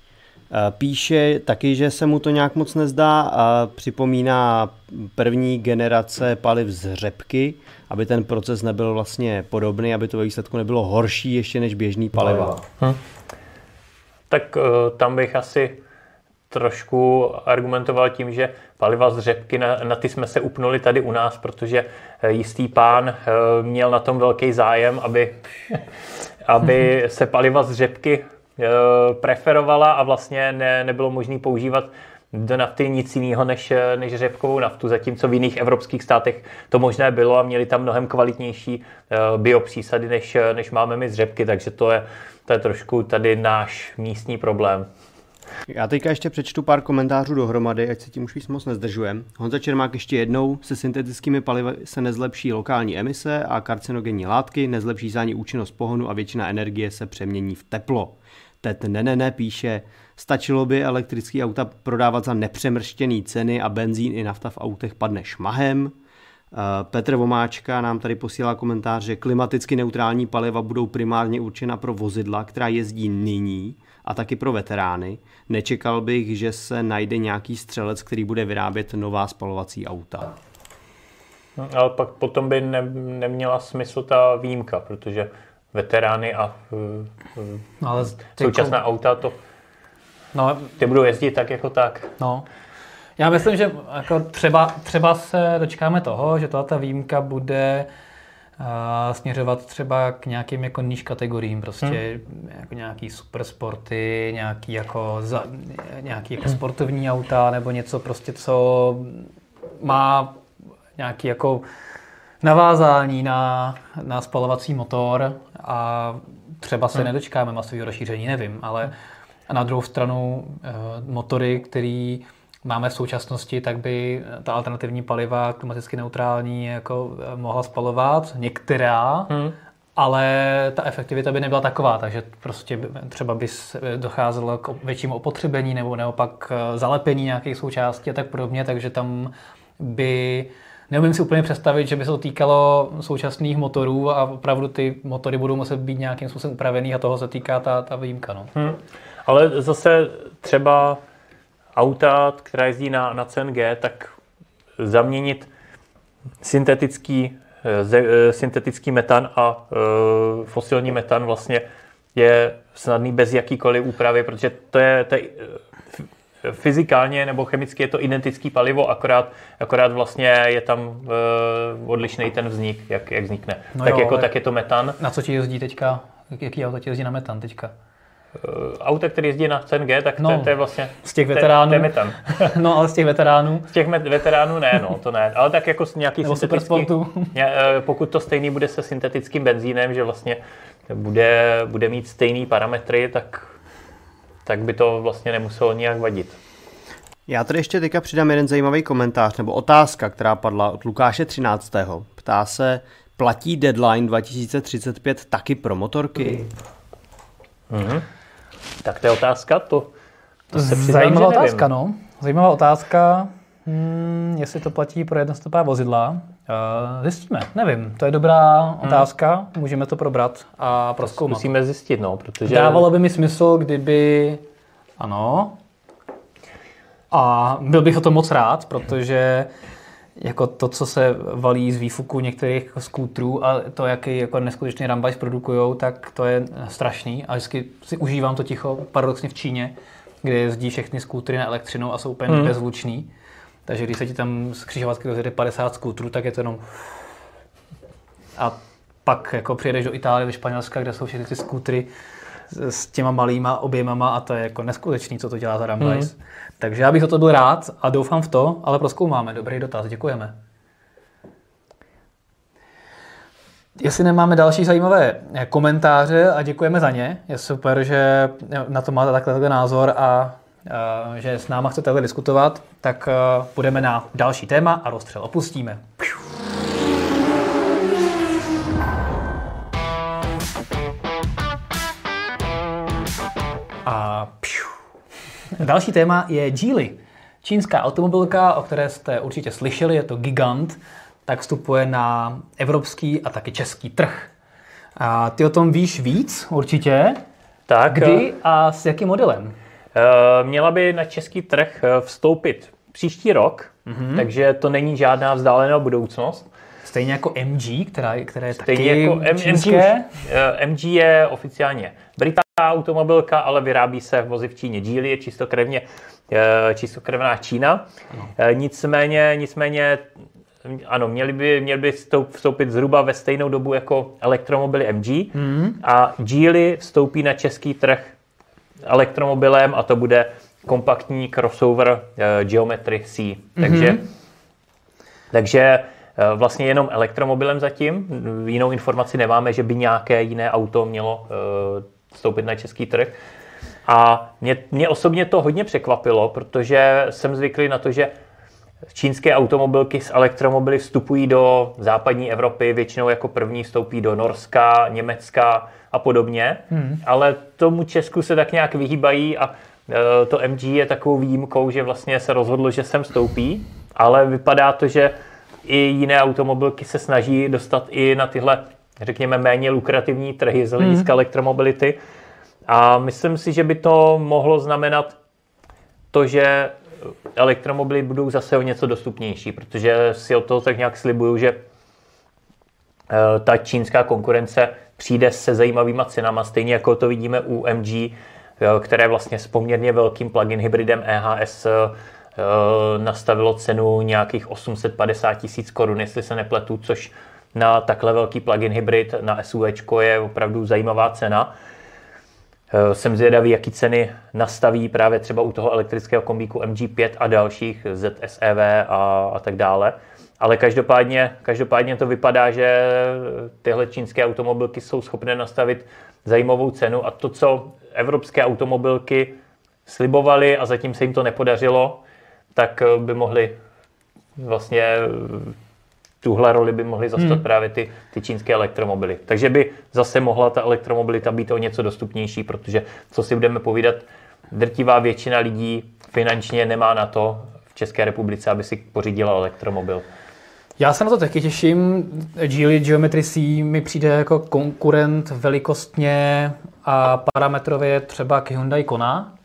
Eh, píše taky, že se mu to nějak moc nezdá a připomíná první generace paliv z řepky, aby ten proces nebyl vlastně podobný, aby to ve výsledku nebylo horší ještě než běžný paliva. Hm. Tak uh, tam bych asi trošku argumentoval tím, že paliva z řepky, na, na ty jsme se upnuli tady u nás, protože eh, jistý pán eh, měl na tom velký zájem, aby, aby se paliva z řepky eh, preferovala a vlastně ne, nebylo možné používat do nafty nic jiného než, než řepkovou naftu, zatímco v jiných evropských státech to možné bylo a měli tam mnohem kvalitnější biopřísady, než, než máme my z řepky, takže to je, to je trošku tady náš místní problém. Já teďka ještě přečtu pár komentářů dohromady, ať se tím už víc moc nezdržujeme. Honza Čermák ještě jednou, se syntetickými palivy se nezlepší lokální emise a karcinogenní látky, nezlepší se ani účinnost pohonu a většina energie se přemění v teplo. Tet ne, ne, ne píše, stačilo by elektrický auta prodávat za nepřemrštěný ceny a benzín i nafta v autech padne šmahem. Eh, Petr Vomáčka nám tady posílá komentář, že klimaticky neutrální paliva budou primárně určena pro vozidla, která jezdí nyní a taky pro veterány. Nečekal bych, že se najde nějaký střelec, který bude vyrábět nová spalovací auta. No, ale pak potom by ne, neměla smysl ta výjimka, protože veterány a uh, no, ale současná jako... auta to no, ty budou jezdit tak jako tak. No. Já myslím, že jako třeba, třeba se dočkáme toho, že ta výjimka bude směřovat třeba k nějakým jako níž kategoriím, prostě hmm. jako nějaký supersporty, nějaký jako, za, nějaký jako hmm. sportovní auta nebo něco prostě, co má nějaký jako navázání na, na spalovací motor a třeba se hmm. nedočkáme masového rozšíření, nevím, ale a na druhou stranu eh, motory, který máme v současnosti, tak by ta alternativní paliva klimaticky neutrální jako eh, mohla spalovat, některá, hmm. ale ta efektivita by nebyla taková, takže prostě třeba by docházelo k většímu opotřebení nebo neopak eh, zalepení nějakých součástí a tak podobně, takže tam by Neumím si úplně představit, že by se to týkalo současných motorů a opravdu ty motory budou muset být nějakým způsobem upravený a toho se týká ta, ta výjimka. No. Hmm. Ale zase třeba auta, která jezdí na, na CNG, tak zaměnit syntetický, ze, eh, syntetický metan a e, fosilní metan vlastně je snadný bez jakýkoliv úpravy, protože to je, to je eh, fyzikálně nebo chemicky je to identický palivo, akorát, akorát vlastně je tam e, odlišný ten vznik, jak, jak vznikne. No tak jo, jako tak je to metan. Na co ti jezdí teďka? Jaký auto ti jezdí na metan teďka? Eh, auta, které jezdí na CNG, tak no, to, to je vlastně... Z těch veteránů. To je no, ale z těch veteránů. Z těch veteránů ne, no, to ne. Ale tak jako nějaký Nebo syntetický... Eh, pokud to stejný bude se syntetickým benzínem, že vlastně bude, bude mít stejný parametry, tak tak by to vlastně nemuselo nijak vadit. Já tady ještě teďka přidám jeden zajímavý komentář nebo otázka, která padla od Lukáše 13. Ptá se, platí deadline 2035 taky pro motorky? Mm-hmm. Tak to je otázka, to, to se přiznám, Zajímavá otázka, no. Zajímavá otázka, hmm, jestli to platí pro jednostopá vozidla. Uh, zjistíme, nevím. To je dobrá otázka, můžeme to probrat a proskoumat. Musíme zjistit, no, protože... Dávalo by mi smysl, kdyby... Ano. A byl bych o to moc rád, protože jako to, co se valí z výfuku některých jako skútrů a to, jaký jako neskutečný rambajs produkují, tak to je strašný. A vždycky si užívám to ticho, paradoxně v Číně, kde jezdí všechny skútry na elektřinu a jsou úplně hmm. bezvučný. Takže když se ti tam z křižovatky rozjede 50 skútrů, tak je to jenom... A pak jako přijedeš do Itálie, do Španělska, kde jsou všechny ty skútry s- těma malýma objemama a to je jako neskutečný, co to dělá za Rambajs. Hmm. Takže já bych za to byl rád a doufám v to, ale proskoumáme. Dobrý dotaz, děkujeme. Jestli nemáme další zajímavé komentáře a děkujeme za ně, je super, že na to máte takhle, takhle názor a že s náma chcete takhle diskutovat, tak půjdeme na další téma a rozstřel opustíme. A Další téma je Geely. Čínská automobilka, o které jste určitě slyšeli, je to gigant, tak vstupuje na evropský a taky český trh. A ty o tom víš víc určitě. Tak, Kdy a s jakým modelem? eh, měla by na český trh eh, vstoupit příští rok, mm-hmm. takže to není žádná vzdálená budoucnost. Stejně jako MG, která, je- které je Stejně taky jako M- MG, čínské. už, eh, MG je oficiálně britská automobilka, ale vyrábí se vozy v Číně. Geely je čistokrevně, eh, čistokrevná Čína. Eh, Nicméně, nicméně mm, ano, měli by, měli by vstoup- vstoupit zhruba ve stejnou dobu jako elektromobily MG a Geely vstoupí na český trh elektromobilem a to bude kompaktní crossover eh, Geometry C. Takže takže eh, vlastně jenom elektromobilem zatím. Jinou informaci nemáme, že by nějaké jiné auto mělo vstoupit na český trh. A mě, mě osobně to hodně překvapilo, protože jsem zvyklý na to, že čínské automobilky s elektromobily vstupují do západní Evropy, většinou jako první vstoupí do Norska, Německa a podobně, hmm. ale tomu Česku se tak nějak vyhýbají a e, to MG je takovou výjimkou, že vlastně se rozhodlo, že sem vstoupí, ale vypadá to, že i jiné automobilky se snaží dostat i na tyhle, řekněme, méně lukrativní trhy z hlediska hmm. elektromobility. A myslím si, že by to mohlo znamenat to, že elektromobily budou zase o něco dostupnější, protože si o to tak nějak slibuju, že eh, ta čínská konkurence přijde se zajímavýma cenama, stejně jako to vidíme u MG, eh, které vlastně s poměrně velkým plug-in hybridem EHS eh, nastavilo cenu nějakých 850 tisíc korun, jestli se nepletu, což na takhle velký plug-in hybrid na SUVčko je opravdu zajímavá cena. Eh, Jsem zvědavý, jaký ceny nastaví právě třeba u toho elektrického kombíku MG5 a dalších ZSEV a, a tak dále. Ale každopádně, každopádně to vypadá, že tyhle čínské automobilky jsou schopné nastavit zajímavou cenu a to, co evropské automobilky slibovaly a zatím se jim to nepodařilo, tak eh, by mohly vlastně eh, tuhle roli by mohly zastat hmm. právě ty, ty čínské elektromobily. Takže by zase mohla ta elektromobilita být o něco dostupnější, protože co si budeme povídat, drtivá většina lidí finančně nemá na to v České republice, aby si pořídila elektromobil. Já se na to taky těším. Geely Geometry C mi přijde jako konkurent velikostně a parametrově třeba k Hyundai Kona.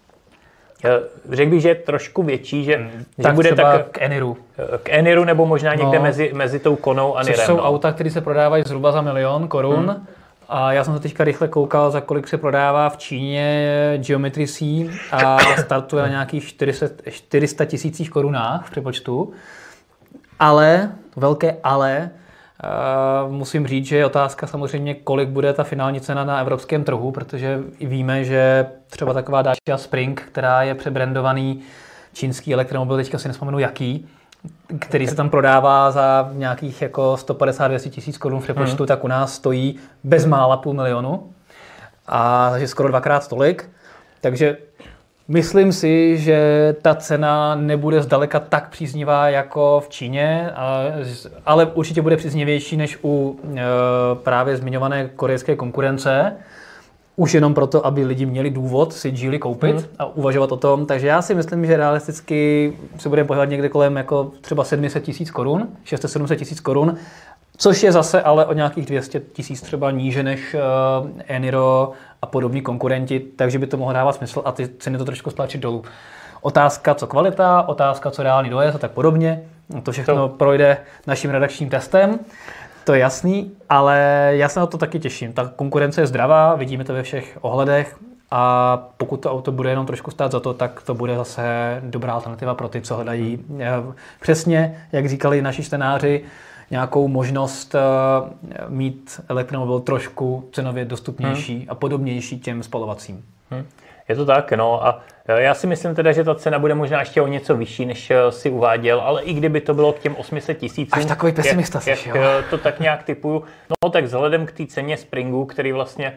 Já Řekl bych, že je trošku větší, že, hmm. že Tak bude třeba tak k Eniru. k Eniru nebo možná někde No. mezi, mezi tou konou a Což Nirem. jsou no. auta, které se prodávají zhruba za milion korun. Hmm. A já jsem se teďka rychle koukal, za kolik se prodává v Číně Geometry C a startuje na nějakých 400 400 tisících korunách v přepočtu. Ale, velké ale, musím říct, že je otázka samozřejmě, kolik bude ta finální cena na evropském trhu, protože víme, že třeba taková Dacia Spring, která je přebrandovaný čínský elektromobil, teďka si nespomenu jaký, který se tam prodává za nějakých jako 150-200 tisíc korun v přepočtu, hmm. tak u nás stojí bezmála půl milionu. A takže skoro dvakrát tolik. Takže Myslím si, že ta cena nebude zdaleka tak příznivá jako v Číně, ale určitě bude příznivější než u e, právě zmiňované korejské konkurence. Už jenom proto, aby lidi měli důvod si Geely koupit hmm. a uvažovat o tom. Takže já si myslím, že realisticky se budeme pohybovat někde kolem jako třeba 700 tisíc korun, 600-700 tisíc korun, což je zase ale o nějakých 200 tisíc třeba níže než uh, Eniro a podobní konkurenti, takže by to mohlo dávat smysl a ty ceny to trošku stlačit dolů. Otázka, co kvalita, otázka, co reálný dojezd a tak podobně. To všechno to. projde naším redakčním testem. To je jasný, ale já se na to taky těším. Ta konkurence je zdravá, vidíme to ve všech ohledech a pokud to auto bude jenom trošku stát za to, tak to bude zase dobrá alternativa pro ty, co hledají eh, přesně, jak říkali naši čtenáři, nějakou možnost eh, mít elektromobil trošku cenově dostupnější hmm. a podobnější těm spalovacím. Hmm. Je to tak, no a eh, já si myslím teda, že ta cena bude možná ještě o něco vyšší, než eh, si uváděl, ale i kdyby to bylo k těm 800 tisícům. Až takový pesimista jak, jak, jo. to tak nějak typuju. No tak vzhledem k té ceně Springu, který vlastně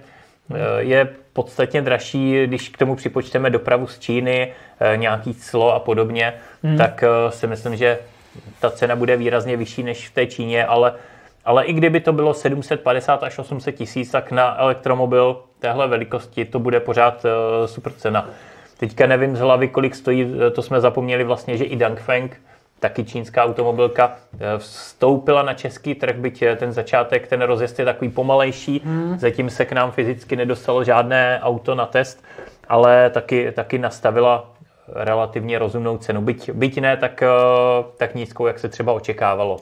hmm. je podstatně dražší, když k tomu připočteme dopravu z Číny, nějaký clo a podobně, hmm. tak si myslím, že ta cena bude výrazně vyšší než v té Číně, ale, ale i kdyby to bylo 750 až 800 tisíc, tak na elektromobil téhle velikosti to bude pořád uh, super cena. Teďka nevím z hlavy, kolik stojí, eh, to jsme zapomněli vlastně, že i Dangfeng, taky čínská automobilka, eh, vstoupila na český trh, byť ten začátek, ten rozjezd je takový pomalejší, hmm. zatím se k nám fyzicky nedostalo žádné auto na test, ale taky, taky nastavila relativně rozumnou cenu. Byť, byť ne tak, eh, tak nízkou, jak se třeba očekávalo.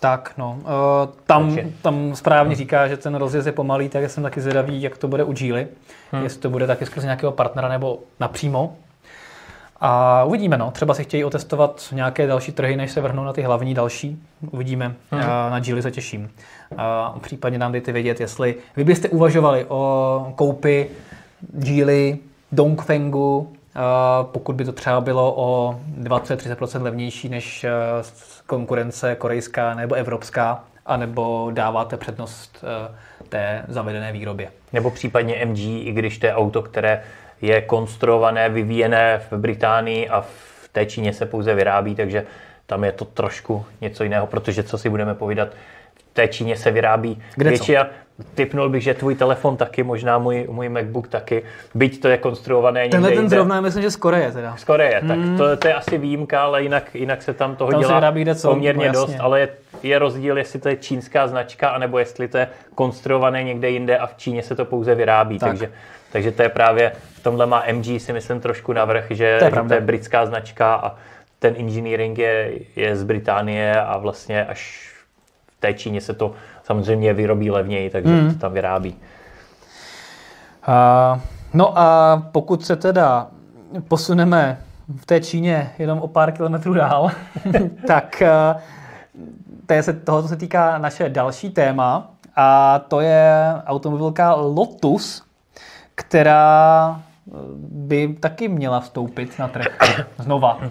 Tak, no. Eh, tam, tam správně říká, že ten rozjezd je pomalý, tak jsem taky zvědavý, jak to bude u Geely. Hmm. Jestli to bude taky skrz nějakého partnera nebo napřímo. A uvidíme, no. Třeba si chtějí otestovat nějaké další trhy, než se vrhnou na ty hlavní další. Uvidíme. Hmm. Na Geely se těším. A případně nám dejte vědět, jestli vy byste uvažovali o koupi Geely, Dongfengu, pokud by to třeba bylo o 20-30% levnější než eh, konkurence korejská nebo evropská, anebo dáváte přednost eh, té zavedené výrobě. Nebo případně MG, i když to je auto, které je konstruované, vyvíjené v Británii a v té Číně se pouze vyrábí, takže tam je to trošku něco jiného, protože co si budeme povídat, v té Číně se vyrábí Kde většina, typnul bych, že tvůj telefon taky, možná můj, můj MacBook taky, byť to je konstruované Tenhle ten zrovna, myslím, že z Koreje teda. Z Koreje, tak hmm. to, to, je asi výjimka, ale jinak, jinak se tam toho tam dělá co, poměrně no, dost, ale je, je rozdíl, jestli to je čínská značka, anebo jestli to je konstruované někde jinde a v Číně se to pouze vyrábí, tak. takže, takže to je právě, v tomhle má MG si myslím trošku navrh, že to je, že to je britská značka a ten engineering je, je z Británie a vlastně až v té Číně se to samozřejmě vyrobí levněji, takže mm. to tam vyrábí. Uh, no a pokud se teda posuneme v té Číně jenom o pár kilometrů dál, tak to je se, tohoto se týká naše další téma a to je automobilka Lotus, která by taky měla vstoupit na trh znova uh,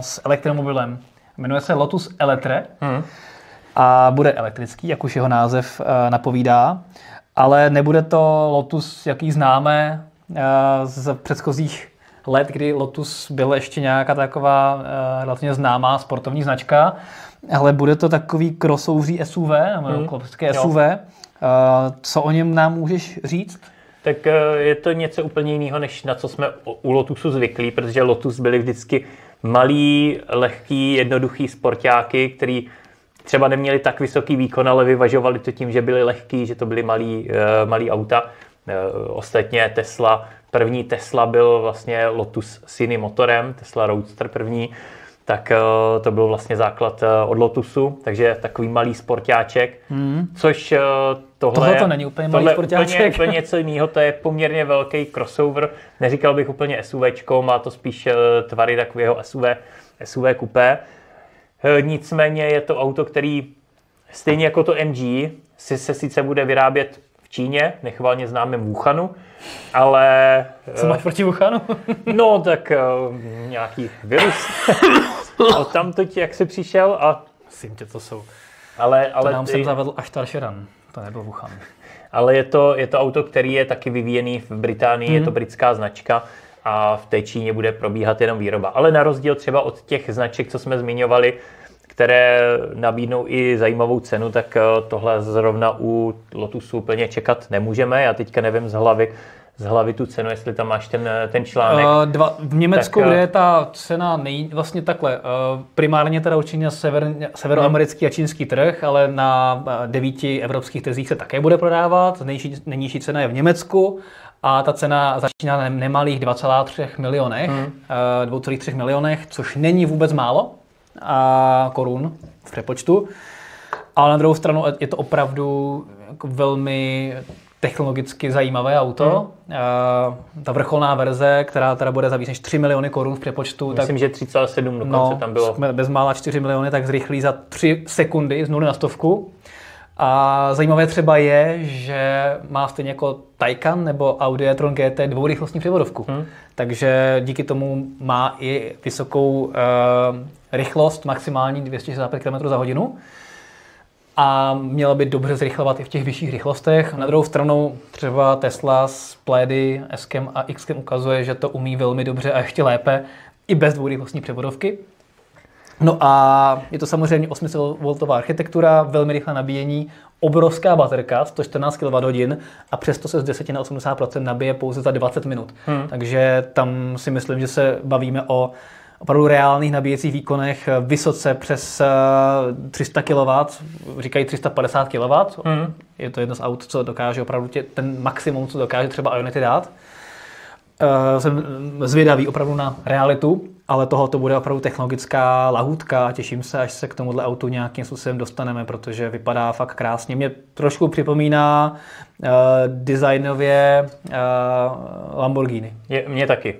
s elektromobilem. Jmenuje se Lotus Eletre. Hmm a bude elektrický, jak už jeho název eh, napovídá, ale nebude to Lotus, jaký známe eh, z předchozích let, kdy Lotus byl ještě nějaká taková eh, relativně známá sportovní značka, ale bude to takový crossoveří SUV, nebo hmm. klasické SUV. Co o něm nám můžeš říct? Tak je to něco úplně jiného, než na co jsme u Lotusu zvyklí, protože Lotus byly vždycky malý, lehký, jednoduchý sportáky, který třeba neměli tak vysoký výkon, ale vyvažovali to tím, že byli lehký, že to byly malý, uh, malý auta. Uh, ostatně Tesla, první Tesla byl vlastně Lotus s jiným motorem, Tesla Roadster první, tak uh, to byl vlastně základ od Lotusu, takže takový malý sportáček, hmm. což tohle, tohle to není úplně malý sportáček. Úplně, úplně něco jiného, to je poměrně velký crossover, neříkal bych úplně SUVčko, má to spíš tvary takového SUV, SUV kupé. Eh, nicméně je to auto, který stejně jako to MG si se sice bude vyrábět v Číně, nechvalně známém Wuhanu, ale... Co máš proti Wuhanu? no, tak uh, nějaký virus. a tam teď, jak jsi přišel a... Myslím, že to jsou. Ale, ale to nám ty... jsem zavedl až Tarsheran, to nebyl Wuhan. Ale je to, je to auto, který je taky vyvíjený v Británii, mm. je to mhm. britská značka a v té Číně bude probíhat jenom výroba. Ale na rozdíl třeba od těch značek, co jsme zmiňovali, které nabídnou i zajímavou cenu, tak eh, tohle zrovna u Lotusu úplně čekat nemůžeme. Já teďka nevím z hlavy, z hlavy tu cenu, jestli tam máš ten, ten článek. Uh, dva, v Německu tak, je ta cena nej, vlastně takhle. Uh, primárně teda určitě sever, severoamerický a čínský trh, ale na devíti evropských trzích se také bude prodávat. Nejnižší, nejnižší cena je v Německu a ta cena začíná na nemalých 2,3 milionech, hmm. uh, 2,3 milionech, což není vůbec málo a korun v přepočtu. Ale na druhou stranu je to opravdu jako velmi technologicky zajímavé auto. Hmm. ta vrcholná verze, která teda bude za víc než 3 miliony korun v přepočtu. Myslím, tak, že 3,7 dokonce no, tam bylo. Bezmála 4 miliony, tak zrychlí za 3 sekundy z 0 na stovku. A zajímavé třeba je, že má stejně jako Taycan nebo Audi e-tron GT dvourychlostní převodovku. Hmm. Takže díky tomu má i vysokou uh, rychlost, maximální 265 km za hodinu a měla by dobře zrychlovat i v těch vyšších rychlostech. Na druhou stranu třeba Tesla s Plédy, S a X ukazuje, že to umí velmi dobře a ještě lépe i bez dvourychlostní převodovky. No a je to samozřejmě 800V architektura, velmi rychlé nabíjení, obrovská baterka, 114 kWh a přesto se z 10 na 80% nabije pouze za 20 minut. Hmm. Takže tam si myslím, že se bavíme o opravdu reálných nabíjecích výkonech vysoce přes 300 kW, říkají 350 kW. Hmm. Je to jedno z aut, co dokáže opravdu tě, ten maximum, co dokáže třeba Ionity dát. Uh, jsem zvědavý opravdu na realitu, ale toho to bude opravdu technologická lahůdka a těším se, až se k tomuhle autu nějakým způsobem dostaneme, protože vypadá fakt krásně. Mě trošku připomíná uh, designově uh, Lamborghini. Je, mě taky.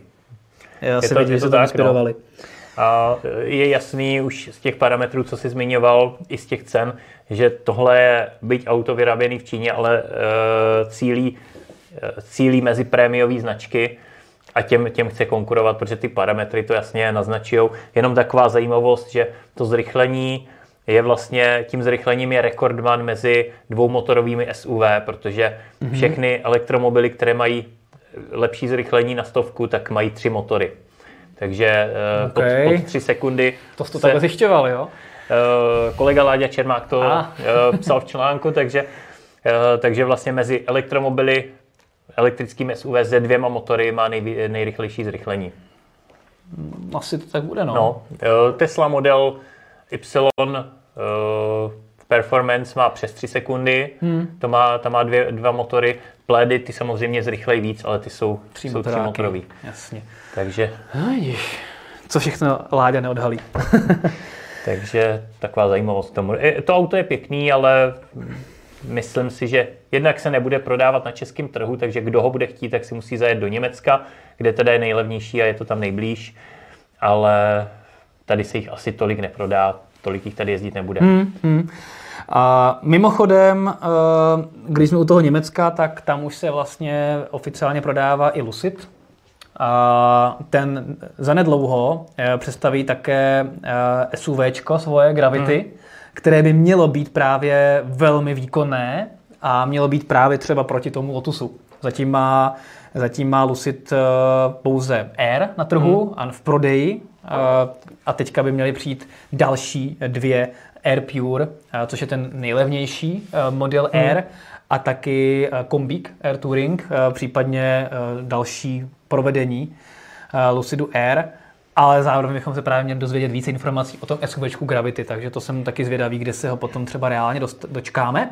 Já se vidím, že se to inspirovali. No. A je jasný už z těch parametrů, co jsi zmiňoval, i z těch cen, že tohle je byť auto vyráběné v Číně, ale uh, cílí, cílí mezi prémiové značky a těm, těm chce konkurovat, protože ty parametry to jasně naznačují. Jenom taková zajímavost, že to zrychlení je vlastně, tím zrychlením je rekordman mezi dvoumotorovými SUV, protože mm-hmm. všechny elektromobily, které mají lepší zrychlení na stovku, tak mají tři motory. Takže okay. pod, pod tři sekundy. To jsi to takhle zjišťoval, jo? Uh, kolega Láďa Čermák to uh, psal v článku, takže, takže vlastně mezi elektromobily, elektrickým SUV se dvěma motory má nej, nejrychlejší zrychlení. Asi to tak bude, no. no Tesla model Y Performance má přes 3 sekundy, hmm. to má, tam má dvě, dva motory. Plédy ty samozřejmě zrychlejí víc, ale ty jsou, tři jsou tři motorový. Jasně. Takže... Ježiš, co všechno Láďa neodhalí. Takže taková zajímavost k tomu. To auto je pěkný, ale myslím si, že jednak se nebude prodávat na českém trhu, takže kdo ho bude chtít, tak si musí zajet do Německa, kde teda je nejlevnější a je to tam nejblíž. Ale tady se jich asi tolik neprodá, tolik jich tady jezdit nebude. Hmm, hmm. A mimochodem, eh, když jsme u toho Německa, tak tam už se vlastně oficiálně prodává i Lucid. A ten zanedlouho eh, představí také eh, SUV svoje Gravity, hmm. Které by mělo být právě velmi výkonné a mělo být právě třeba proti tomu Lotusu. Zatím má, zatím má Lucid pouze Air na trhu hmm. a v prodeji a teďka by měly přijít další dvě Air Pure, což je ten nejlevnější model hmm. Air, a taky Kombík Air Touring, případně další provedení Lucidu Air. Ale zároveň bychom se právě měli dozvědět více informací o tom SUV Gravity, takže to jsem taky zvědavý, kde se ho potom třeba reálně dost, dočkáme.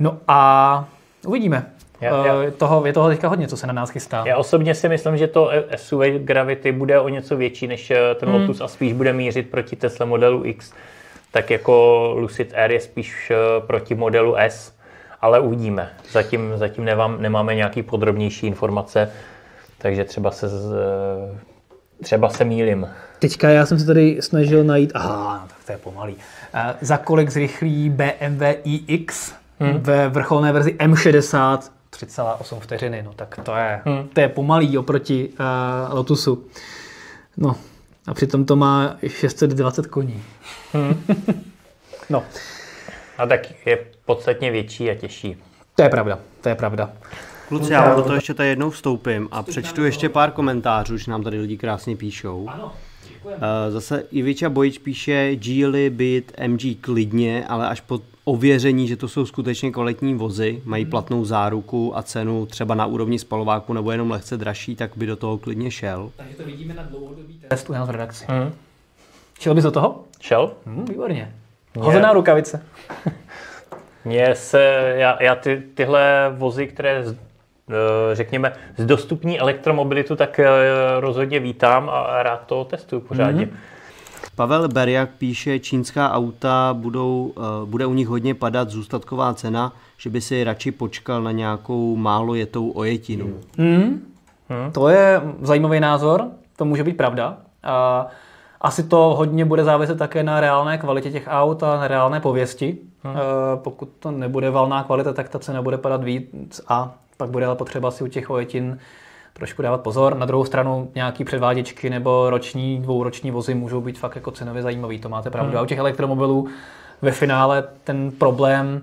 No a uvidíme. Já, já, toho, je toho teďka hodně, co se na nás chystá. Já osobně si myslím, že to SUV Gravity bude o něco větší než ten hmm. Lotus a spíš bude mířit proti Tesla modelu X tak jako Lucid Air je spíš eh, proti modelu S, ale uvidíme. Zatím, zatím nemám, nemáme nějaký podrobnější informace, takže třeba se, eh, třeba se mýlim. Teďka já jsem se tady snažil najít, aha, no, tak to je pomalý, uh, za kolik zrychlí BMW iX hmm. ve vrcholné verzi M60 3,8 vteřiny, no tak to je, hmm. to je pomalý oproti uh, Lotusu. No, a přitom to má 620 koní. Hmm. no. A tak je podstatně větší a těžší. To je pravda, to je pravda. Kluci, já do toho ještě tady jednou vstoupím a přečtu ještě pár komentářů, už nám tady lidi krásně píšou. Ano, Eh, Zase Iviča Bojič píše Geely byt MG klidně, ale až po ověření, že to jsou skutečně kvalitní vozy, mají platnou záruku a cenu třeba na úrovni spalováku nebo jenom lehce dražší, tak by do toho klidně šel. Takže to vidíme na dlouhodobý test u nás v redakci. Hmm. Šel bys do toho? Šel? Hmm, výborně. Hozená rukavice. Mně se, já, já ty, tyhle vozy, které z- eh, řekněme zdostupní elektromobilitu, tak eh, rozhodně vítám a rád to testuju pořádně. Mm-hmm. Pavel Berjak píše, čínská auta budou, eh, bude u nich hodně padat zůstatková cena, že by si radši počkal na nějakou málo jetou ojetinu. Hmm. To je zajímavý názor, to může být pravda. A asi to hodně bude záviset také na reálné kvalitě těch aut a na reálné pověsti. Hmm. Pokud to nebude valná kvalita, tak ta cena bude padat víc a pak bude ale potřeba si u těch ojetin trošku dávat pozor. Na druhou stranu nějaký předváděčky nebo roční, dvouroční vozy můžou být fakt jako cenově zajímavý, to máte pravdu. Hmm. A u těch elektromobilů ve finále ten problém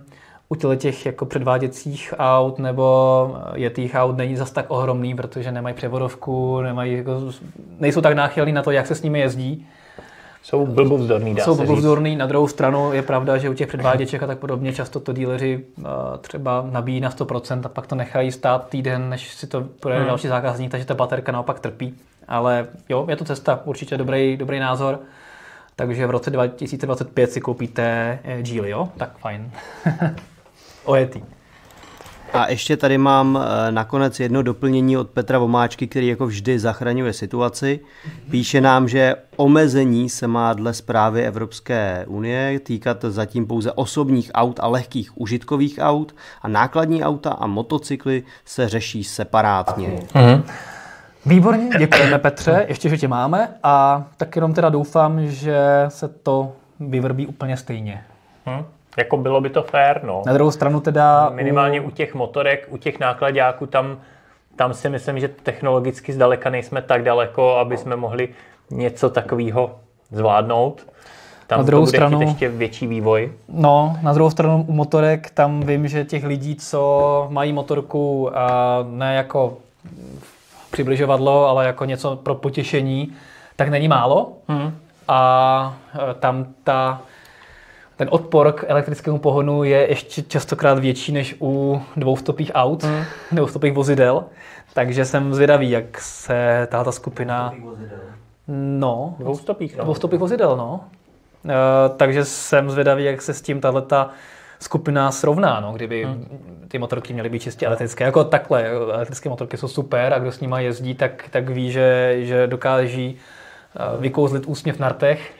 u těch jako předváděcích aut nebo jetých aut není zas tak ohromný, protože nemají převodovku, nemají jako, nejsou tak náchylní na to, jak se s nimi jezdí. Jsou blbovzdorný, dá Jsou se říct. blbovzdorný. Na druhou stranu je pravda, že u těch předváděček a tak podobně často to díleři uh, třeba nabíjí na 100% a pak to nechají stát týden, než si to projede další zákazník, takže ta baterka naopak trpí. Ale jo, je to cesta, určitě dobrý, dobrý názor. Takže v roce 2025 si koupíte eh, Geely, jo? Tak fajn. Ojetý. A ještě tady mám eh, nakonec jedno doplnění od Petra Vomáčky, který jako vždy zachraňuje situaci. Píše nám, že omezení se má dle zprávy Evropské unie týkat zatím pouze osobních aut a lehkých užitkových aut a nákladní auta a motocykly se řeší separátně. Výborně, děkujeme Petře, ještě, že tě máme a tak jenom teda doufám, že se to vyvrbí úplně stejně. Hm? Jako bylo by to fér, no. Na druhou stranu teda... Minimálně u těch motorek, u těch nákladáků, tam, tam si myslím, že technologicky zdaleka nejsme tak daleko, aby jsme mohli něco takového zvládnout. Tam Na druhou to bude stranu- ještě větší vývoj. No, na druhou stranu u motorek tam vím, že těch lidí, co mají motorku a ne jako přibližovadlo, ale jako něco pro potěšení, tak není málo. Hmm. A e, tam ta, ten odpor k elektrickému pohonu je ještě častokrát větší než u dvoustopých aut, hmm. dvoustopých vozidel. Takže jsem zvědavý, jak se tato skupina... No, Dvoustopých, no. dvoustopých vozidel, no. E, takže jsem zvědavý, jak se s tím tato skupina srovná, no, kdyby hmm. ty motorky měly být čistě elektrické. Jako takhle, elektrické motorky jsou super a kdo s nimi jezdí, tak, tak ví, že, že dokáží e, vykouzlit úsměv na rtech.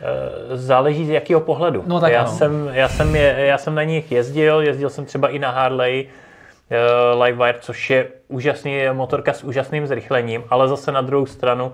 Eh, Záleží z jakého pohledu. No tak já, ano. jsem, já, jsem je, já jsem na nich jezdil, jezdil jsem třeba i na Harley uh, Livewire, což je úžasný motorka s úžasným zrychlením, ale zase na druhou stranu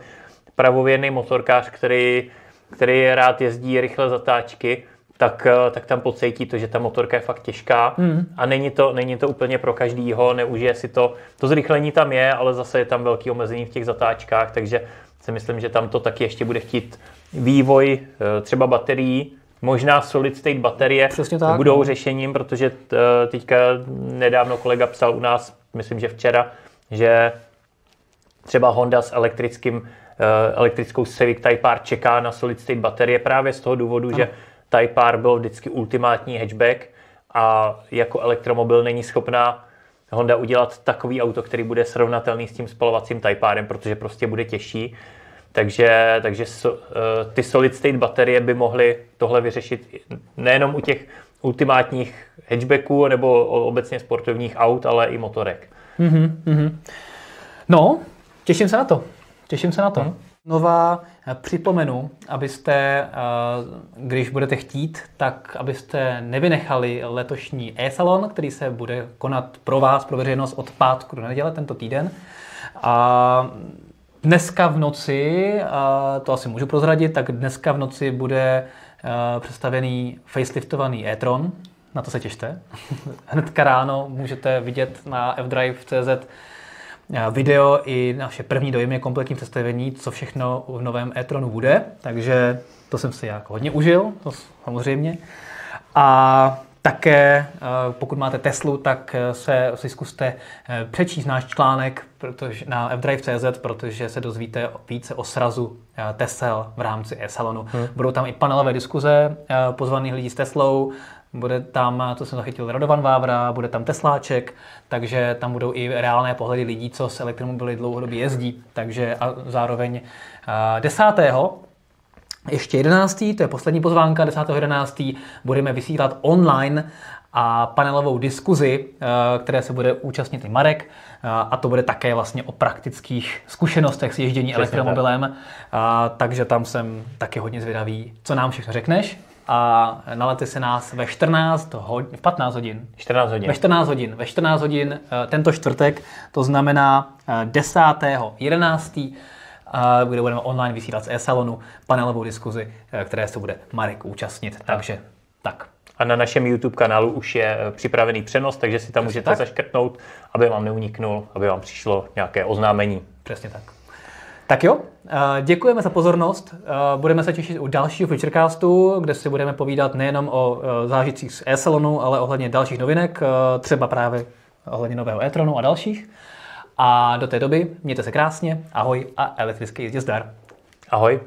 pravověrný motorkář, který, který rád jezdí rychle zatáčky, tak, eh, tak tam pocítí to, že ta motorka je fakt těžká mm. a není to, není to úplně pro každýho, neužije si to. To zrychlení tam je, ale zase je tam velký omezení v těch zatáčkách, takže si myslím, že tam to taky ještě bude chtít vývoj eh, třeba baterií, možná solid state baterie Přesně tak, budou no. řešením, protože t- teďka nedávno kolega psal u nás, myslím, že včera, že třeba Honda s elektrickým, eh, elektrickou Civic Type R čeká na solid state baterie právě z toho důvodu, že Type R byl vždycky ultimátní hatchback a jako elektromobil není schopná Honda udělat takový auto, který bude srovnatelný s tím spalovacím Type Rem, protože prostě bude těžší. Takže, takže so, eh, ty solid state baterie by mohly tohle vyřešit nejenom u těch ultimátních hatchbacků nebo obecně sportovních aut, ale i motorek. No, těším se na to. Těším se na to. Nová, eh, připomenu, abyste, eh, když budete chtít, tak abyste nevynechali letošní e-salon, který se bude konat pro vás, pro veřejnost od pátku do neděle tento týden. A dneska v noci, to asi můžu prozradit, tak dneska v noci bude představený faceliftovaný e-tron. Na to se těšte. Hnedka ráno můžete vidět na fdrive.cz video i naše první dojmy, kompletní představení, co všechno v novém e-tronu bude. Takže to jsem si jako hodně užil, to samozřejmě. A také, pokud máte Teslu, tak se si zkuste přečíst náš článek protože, na fdrive.cz, protože se dozvíte více o srazu Tesel v rámci e-salonu. Hmm. Budou tam i panelové diskuze pozvaných lidí s Teslou, bude tam, to jsem zachytil, Radovan Vávra, bude tam Tesláček, takže tam budou i reálné pohledy lidí, co s elektromobily dlouhodobě jezdí. Takže a zároveň 10. Ještě 11. to je poslední pozvánka, 10.11. budeme vysílat online a panelovou diskuzi, které se bude účastnit i Marek, a to bude také vlastně o praktických zkušenostech s ježdění Přesně elektromobilem, tak. takže tam jsem taky hodně zvědavý, co nám všechno řekneš a nalete se nás ve 14 hodin, v 15 hodin. 14 hodin. Ve 14 hodin. Ve 14 hodin eh, tento čtvrtek, to znamená 10. 11 kde budeme online vysílat z e-salonu panelovou diskuzi, eh, které se bude Marek účastnit. Tak. Takže tak. A na našem YouTube kanálu už je eh, připravený přenos, takže si tam Přesně můžete tak. zaškrtnout, aby vám neuniknul, aby vám přišlo nějaké oznámení. Přesně tak. Tak jo, eh, děkujeme za pozornost. Budeme se těšit u dalšího Futurecastu, kde si budeme povídat nejenom o zážitcích z e-salonu, ale ohledně dalších novinek, třeba právě ohledně nového e-tronu a dalších. A do té doby mějte se krásně, ahoj a elektrický jízdě zdar. Ahoj.